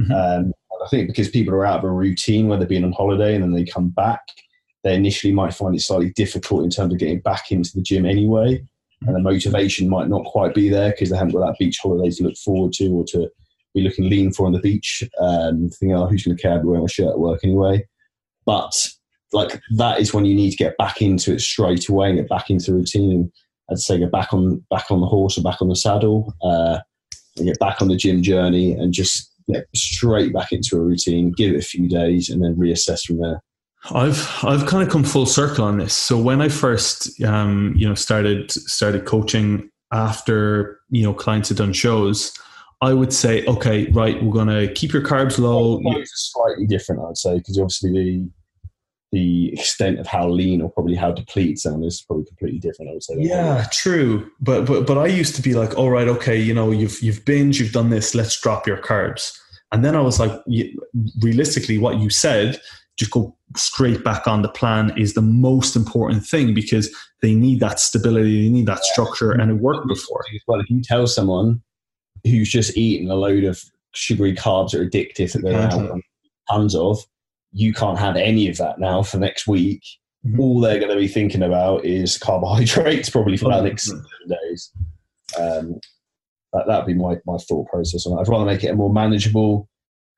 Mm-hmm. Um, I think because people are out of a routine where they've been on holiday and then they come back, they initially might find it slightly difficult in terms of getting back into the gym anyway. And the motivation might not quite be there because they haven't got that beach holiday to look forward to or to be looking lean for on the beach, um, thinking, oh, who's going to care about wearing a shirt at work anyway? But like that is when you need to get back into it straight away and get back into the routine and I'd say get back on back on the horse or back on the saddle uh, and get back on the gym journey and just get straight back into a routine, give it a few days and then reassess from there.
I've I've kind of come full circle on this. So when I first um, you know started started coaching after you know clients had done shows, I would say, okay, right, we're going to keep your carbs low.
It's slightly different, I'd say, because obviously the the extent of how lean or probably how depleted someone is probably completely different. I would say.
Yeah, true. But but but I used to be like, all right, okay, you know, you've you've binge, you've done this, let's drop your carbs. And then I was like, realistically, what you said, just go straight back on the plan is the most important thing because they need that stability, they need that structure, and it worked before.
Well, if you tell someone who's just eating a load of sugary carbs that are addictive that they're now tons of, you can't have any of that now for next week. Mm-hmm. All they're going to be thinking about is carbohydrates probably for the next seven days. Um, that would be my, my thought process on it. I'd rather make it a more manageable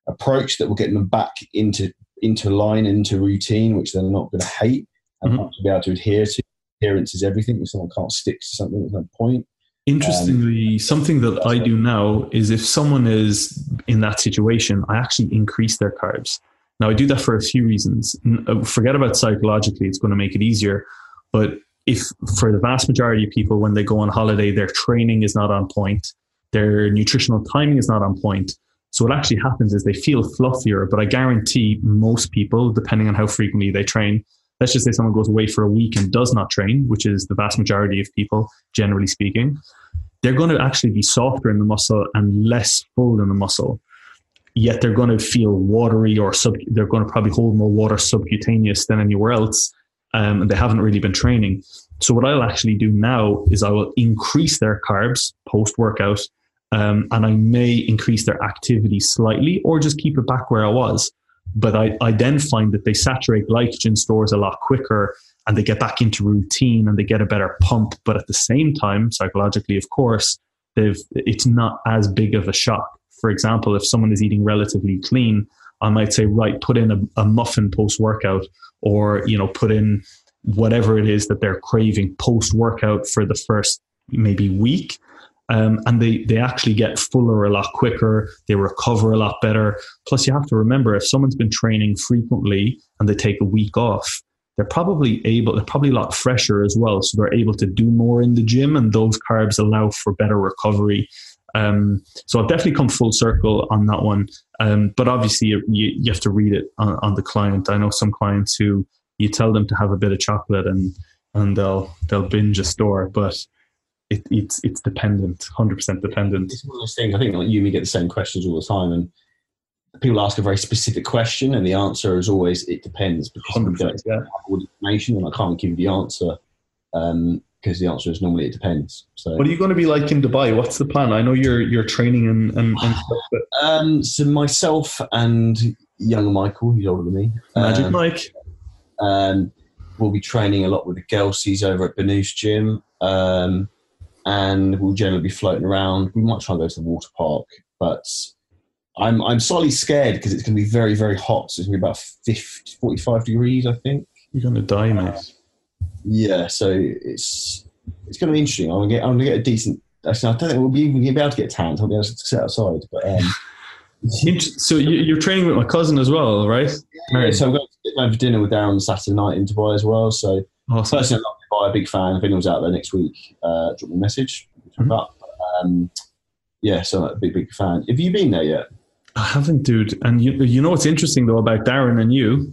approach that will get them back into into line, into routine, which they're not going to hate and mm-hmm. be able to adhere to. Adherence is everything. If someone can't stick to something, there's no point.
Interestingly, um, something that I do now is if someone is in that situation, I actually increase their carbs. Now, I do that for a few reasons. Uh, forget about psychologically, it's going to make it easier. But if for the vast majority of people, when they go on holiday, their training is not on point, their nutritional timing is not on point. So what actually happens is they feel fluffier, but I guarantee most people, depending on how frequently they train, let's just say someone goes away for a week and does not train, which is the vast majority of people, generally speaking, they're going to actually be softer in the muscle and less full in the muscle yet they're going to feel watery or sub, they're going to probably hold more water subcutaneous than anywhere else. Um, and they haven't really been training. So what I'll actually do now is I will increase their carbs post workout, um, and I may increase their activity slightly or just keep it back where I was. But I, I then find that they saturate glycogen stores a lot quicker and they get back into routine and they get a better pump. But at the same time, psychologically, of course, they've, it's not as big of a shock for example, if someone is eating relatively clean, I might say, right, put in a, a muffin post workout, or you know, put in whatever it is that they're craving post workout for the first maybe week. Um, and they, they actually get fuller a lot quicker. They recover a lot better. Plus, you have to remember if someone's been training frequently and they take a week off, they're probably able, they're probably a lot fresher as well. So they're able to do more in the gym, and those carbs allow for better recovery um, so I've definitely come full circle on that one. Um, but obviously, you, you, have to read it on, on, the client. I know some clients who you tell them to have a bit of chocolate and and they'll they'll binge a store, but it, it's it's dependent, hundred percent dependent.
It's one of those things. I think like you and me get the same questions all the time, and people ask a very specific question, and the answer is always it depends because we don't yeah. all the information, and I can't give you the answer. Um, because the answer is normally it depends. So,
what are you going to be like in Dubai? What's the plan? I know you're you're training and and, and stuff. But...
Um, so myself and young Michael, who's older than me,
Magic um, Mike,
um, we'll be training a lot with the Gelsies over at Banous Gym, um, and we'll generally be floating around. We might try and go to the water park, but I'm I'm slightly scared because it's going to be very very hot. So it's going to be about 50, 45 degrees, I think.
You're going to die, mate
yeah, so it's it's going to be interesting. I'm going to get I'm going to get a decent. Actually, I don't think we'll be even be able to get tanned. I'll be able to sit outside, but. Um,
so you're training with my cousin as well, right?
Yeah, so I'm going to sit down for dinner with Darren on Saturday night in Dubai as well. So awesome. personally, I'm not a big fan. If anyone's out there next week, uh, drop me a message. Mm-hmm. um, yeah, so I'm a big, big fan. Have you been there yet?
I haven't, dude. And you, you know what's interesting though about Darren and you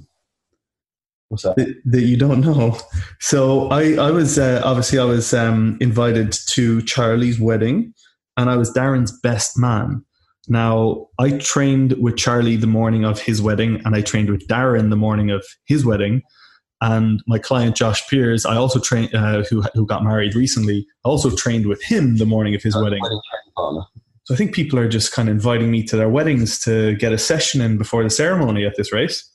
What's that? that?
that? you don't know. So I, I was uh, obviously I was um, invited to Charlie's wedding, and I was Darren's best man. Now I trained with Charlie the morning of his wedding, and I trained with Darren the morning of his wedding. And my client Josh Piers, I also trained, uh, who who got married recently. I also trained with him the morning of his wedding. So I think people are just kind of inviting me to their weddings to get a session in before the ceremony at this race.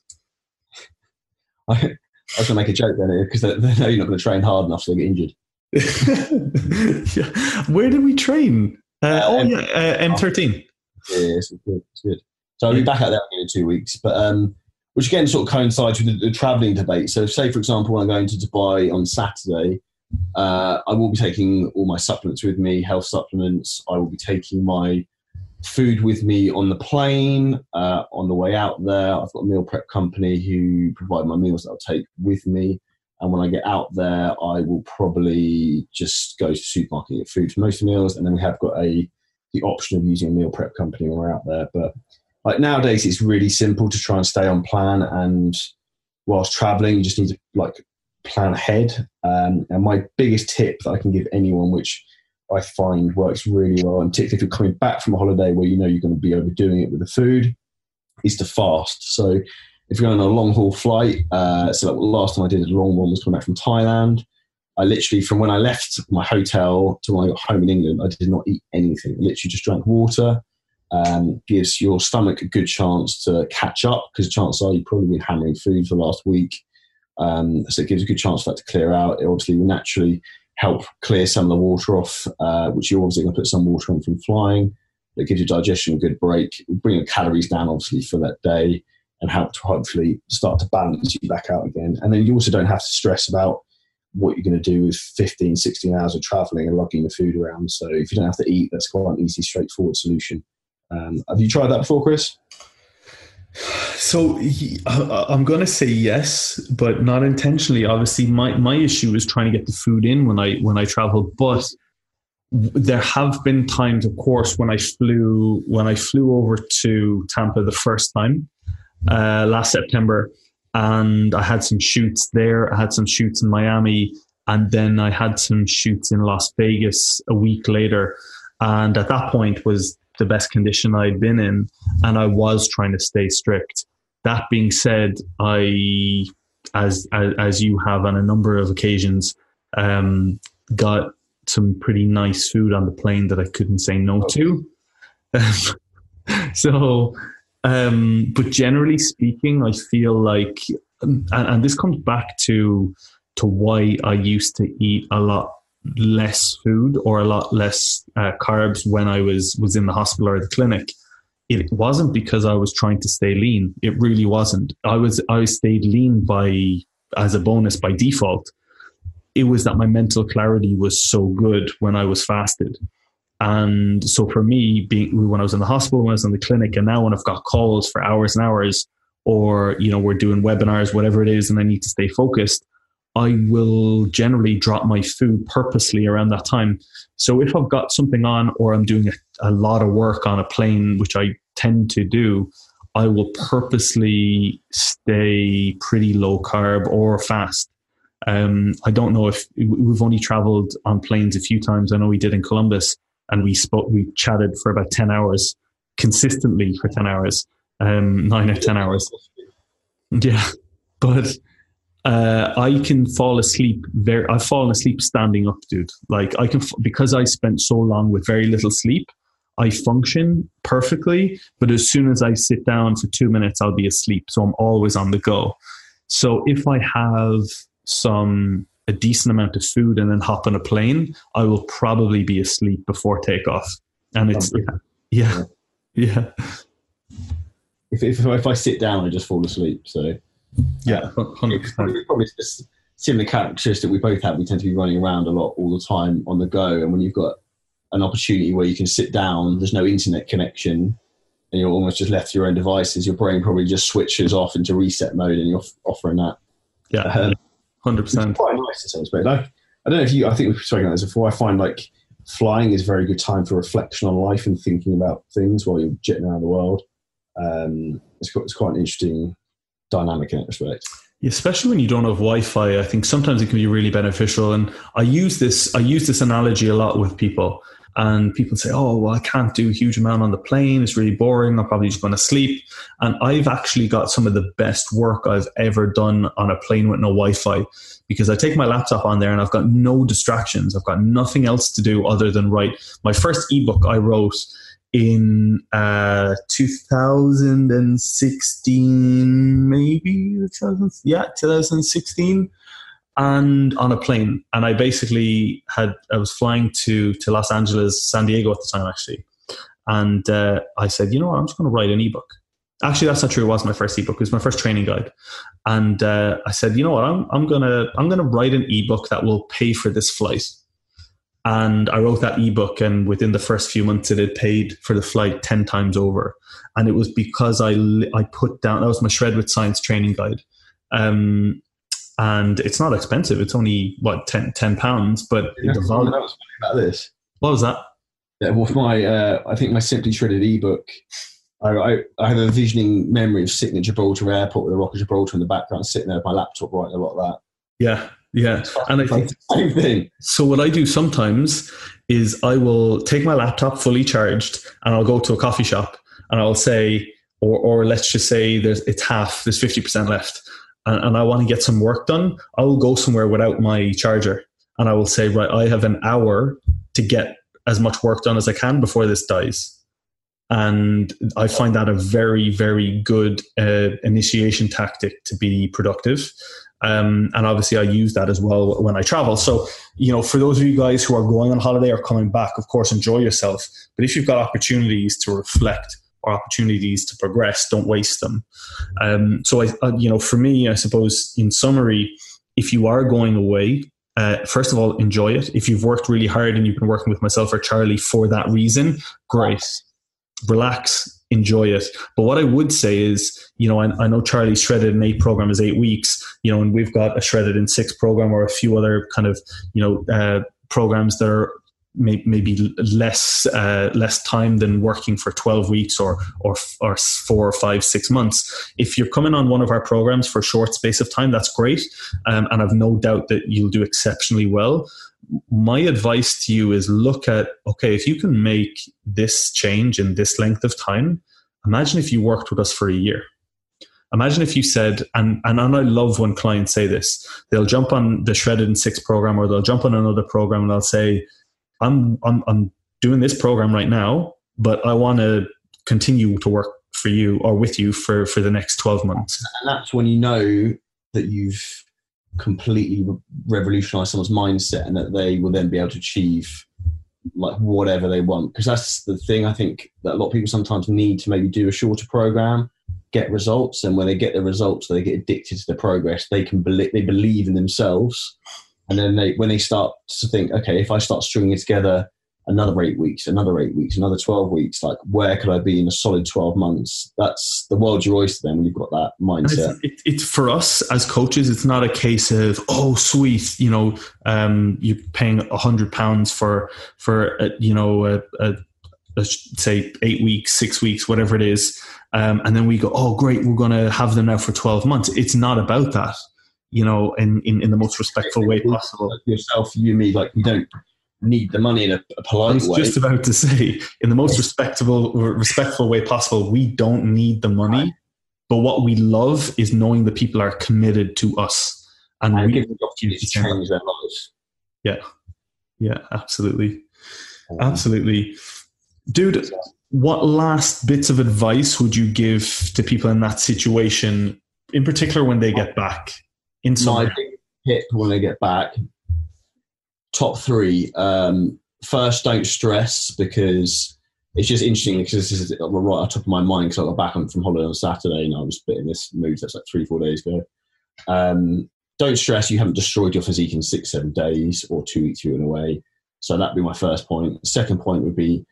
I, I was going to make a joke then because they, they, know you're not going to train hard enough, so they get injured.
yeah. Where did we train? Uh, uh, oh, yeah, uh, M13.
Yeah, it's good. It's good. So I'll be back out there in two weeks. But um, which again sort of coincides with the, the travelling debate. So, say for example, when I'm going to Dubai on Saturday, uh, I will be taking all my supplements with me, health supplements. I will be taking my food with me on the plane, uh, on the way out there. I've got a meal prep company who provide my meals that I'll take with me. And when I get out there, I will probably just go to the supermarket and get food for most meals. And then we have got a the option of using a meal prep company when we're out there. But like nowadays, it's really simple to try and stay on plan. And whilst traveling, you just need to like plan ahead. Um, and my biggest tip that I can give anyone, which I find works really well, and particularly if you're coming back from a holiday where you know you're going to be overdoing it with the food, is to fast. So if you're going on a long haul flight, uh, so like last time I did a long one was coming back from Thailand, I literally, from when I left my hotel to when I got home in England, I did not eat anything. I literally just drank water. Um, gives your stomach a good chance to catch up because chances are you've probably been hammering food for the last week. Um, so it gives a good chance for that to clear out. It obviously will naturally help clear some of the water off, uh, which you're obviously going to put some water on from flying. It gives your digestion a good break, bring your calories down obviously for that day, and help to hopefully start to balance you back out again. And then you also don't have to stress about what you're going to do with 15, 16 hours of traveling and lugging the food around. So if you don't have to eat, that's quite an easy, straightforward solution. Um, have you tried that before, Chris?
So I'm going to say yes, but not intentionally. Obviously, my, my issue is trying to get the food in when I when I travel. But there have been times, of course, when I flew when I flew over to Tampa the first time uh, last September, and I had some shoots there. I had some shoots in Miami, and then I had some shoots in Las Vegas a week later. And at that point was the best condition I'd been in, and I was trying to stay strict. That being said, I, as as, as you have on a number of occasions, um, got some pretty nice food on the plane that I couldn't say no to. so, um, but generally speaking, I feel like, and, and this comes back to to why I used to eat a lot less food or a lot less uh, carbs when I was was in the hospital or the clinic. It wasn't because I was trying to stay lean. It really wasn't. I was I stayed lean by as a bonus by default. It was that my mental clarity was so good when I was fasted. And so for me, being when I was in the hospital, when I was in the clinic, and now when I've got calls for hours and hours, or you know, we're doing webinars, whatever it is, and I need to stay focused, I will generally drop my food purposely around that time. So if I've got something on or I'm doing a, a, lot of work on a plane, which I tend to do, I will purposely stay pretty low carb or fast. Um, I don't know if we've only traveled on planes a few times. I know we did in Columbus and we spoke, we chatted for about 10 hours consistently for 10 hours, um, nine or 10 hours. Yeah. But uh, I can fall asleep very. I've fallen asleep standing up, dude. Like I can because I spent so long with very little sleep. I function perfectly, but as soon as I sit down for two minutes, I'll be asleep. So I'm always on the go. So if I have some a decent amount of food and then hop on a plane, I will probably be asleep before takeoff. And it's yeah, yeah. yeah.
If, if if I sit down, I just fall asleep. So
yeah, hundred percent.
Probably just similar characteristic we both have. We tend to be running around a lot all the time on the go, and when you've got an opportunity where you can sit down, there's no internet connection, and you're almost just left to your own devices. Your brain probably just switches off into reset mode, and you're offering that.
Yeah, um, hundred percent.
Quite nice in some respects. I, I don't know if you. I think we've spoken about this before. I find like flying is a very good time for reflection on life and thinking about things while you're jetting around the world. Um, it's, quite, it's quite an interesting dynamic in that respect.
Especially when you don't have Wi-Fi, I think sometimes it can be really beneficial. And I use this I use this analogy a lot with people. And people say, "Oh, well, I can't do a huge amount on the plane. It's really boring. I'm probably just going to sleep." And I've actually got some of the best work I've ever done on a plane with no Wi-Fi because I take my laptop on there and I've got no distractions. I've got nothing else to do other than write. My first ebook I wrote in uh, 2016, maybe 2000, yeah, 2016, and on a plane. And I basically had I was flying to to Los Angeles, San Diego at the time actually, and uh, I said, you know what, I'm just going to write an ebook. Actually, that's not true. It was my first ebook. It was my first training guide, and uh, I said, you know what, I'm I'm gonna I'm gonna write an ebook that will pay for this flight and I wrote that ebook, and within the first few months, it had paid for the flight 10 times over. And it was because I, I put down, that was my Shred with Science training guide. Um, and it's not expensive. It's only, what, 10, 10 pounds, but
yeah, the volume. Was about this.
What was that?
Yeah, well, my, uh, I think my Simply Shredded ebook, I, I, I, have a visioning memory of sitting at Gibraltar Airport with a Rock of Gibraltar in the background, sitting there with my laptop writing a lot of that.
Yeah, yeah, and I think
same thing.
So what I do sometimes is I will take my laptop fully charged and I'll go to a coffee shop and I'll say, or or let's just say there's it's half, there's fifty percent left, and, and I want to get some work done. I will go somewhere without my charger and I will say, right, I have an hour to get as much work done as I can before this dies. And I find that a very, very good uh, initiation tactic to be productive. Um, and obviously, I use that as well when I travel. So, you know, for those of you guys who are going on holiday or coming back, of course, enjoy yourself. But if you've got opportunities to reflect or opportunities to progress, don't waste them. Um, so, I, uh, you know, for me, I suppose, in summary, if you are going away, uh, first of all, enjoy it. If you've worked really hard and you've been working with myself or Charlie for that reason, great. Relax, enjoy it. But what I would say is, you know, I, I, know Charlie's shredded in eight program is eight weeks, you know, and we've got a shredded in six program or a few other kind of, you know, uh, programs that are may, maybe less uh, less time than working for 12 weeks or, or or four or five six months. If you're coming on one of our programs for a short space of time that's great. Um, and i've no doubt that you'll do exceptionally well my advice to you is look at okay if you can make this change in this length of time imagine if you worked with us for a year. Imagine if you said and, and and i love when clients say this they'll jump on the shredded in six program or they'll jump on another program and they'll say i'm i'm, I'm doing this program right now but i want to continue to work for you or with you for for the next 12 months.
And that's when you know that you've completely revolutionize someone's mindset and that they will then be able to achieve like whatever they want. Because that's the thing i think that a lot of people sometimes need to maybe do a shorter program get results and when they get the results they get addicted to the progress. They can believe they believe in themselves. And then they when they start to think okay if i start stringing it together another eight weeks, another eight weeks, another 12 weeks. Like, where could I be in a solid 12 months? That's the world's your oyster then when you've got that mindset.
It's, it, for us as coaches, it's not a case of, oh, sweet, you know, um, you're paying a hundred pounds for, for, a, you know, a, a, a, say eight weeks, six weeks, whatever it is. Um, and then we go, oh, great, we're going to have them now for 12 months. It's not about that you know, in, in, in the most respectful way possible.
Yourself, you, me, like you don't need the money in a, a polite I
was
way.
just about to say, in the most respectable, respectful way possible, we don't need the money, right. but what we love is knowing that people are committed to us,
and, and we give the opportunity to change their lives.
Yeah, yeah, absolutely, um, absolutely, dude. What last bits of advice would you give to people in that situation, in particular when they get back? In
my tip when they get back top three. Um, first, don't stress because it's just interesting because this is right on top of my mind because I got back from holiday on Saturday and I was a bit in this mood. That's like three, four days ago. Um, don't stress you haven't destroyed your physique in six, seven days or two weeks You're in a way. So that'd be my first point. Second point would be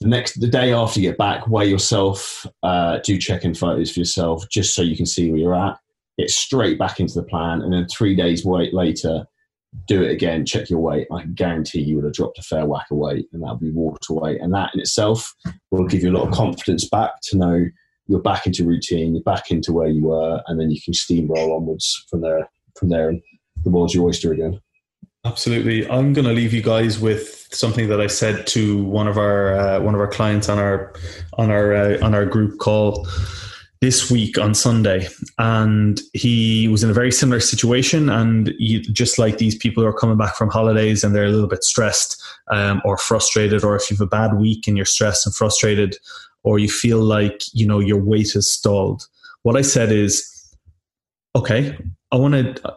the next the day after you get back, weigh yourself, uh, do check in photos for yourself just so you can see where you're at. Get straight back into the plan, and then three days wait later, do it again, check your weight. I can guarantee you would have dropped a fair whack of weight, and that would be water weight. And that in itself will give you a lot of confidence back to know you're back into routine, you're back into where you were, and then you can steamroll onwards from there. From there, and the world's your oyster again.
Absolutely. I'm going to leave you guys with something that I said to one of our uh, one of our clients on our on our uh, on our group call this week on Sunday, and he was in a very similar situation. And you, just like these people who are coming back from holidays and they're a little bit stressed um, or frustrated, or if you have a bad week and you're stressed and frustrated, or you feel like you know your weight has stalled. What I said is, okay, I want to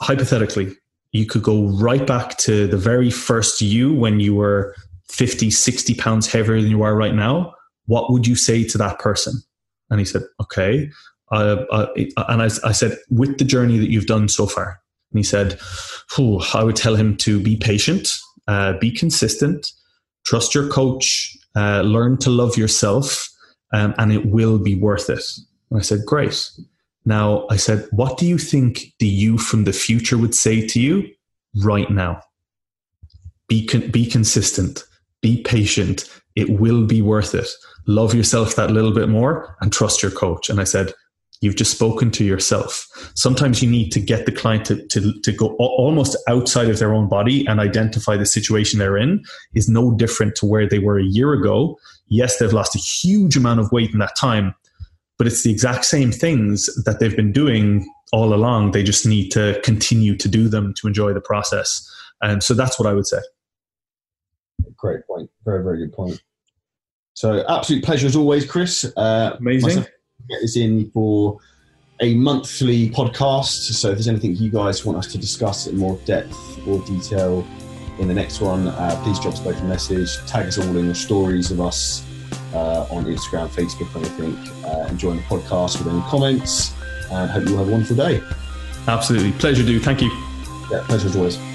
hypothetically, you could go right back to the very first you when you were 50, 60 pounds heavier than you are right now. What would you say to that person? And he said, okay. And I, I, said, with the journey that you've done so far. And he said, I would tell him to be patient, uh, be consistent, trust your coach, uh, learn to love yourself, um, and it will be worth it. And I said, great. Now, I said, what do you think the you from the future would say to you right now? Be, con- be consistent, be patient. It will be worth it love yourself that little bit more and trust your coach. And I said, You've just spoken to yourself. Sometimes you need to get the client to, to, to go almost outside of their own body and identify the situation they're in is no different to where they were a year ago. Yes, they've lost a huge amount of weight in that time, but it's the exact same things that they've been doing all along. They just need to continue to do them to enjoy the process. And so that's what I would say.
Great point. Very, very good point. So, absolute pleasure as always, Chris.
Uh, Amazing.
Get this in for a monthly podcast. So, if there's anything you guys want us to discuss in more depth or detail in the next one, uh, please drop us both a message. Tag us all in your stories of us uh, on Instagram, Facebook, anything. Uh, enjoying the podcast with any comments. And hope you all have a wonderful day.
Absolutely. Pleasure, dude. Thank you.
Yeah, pleasure as always.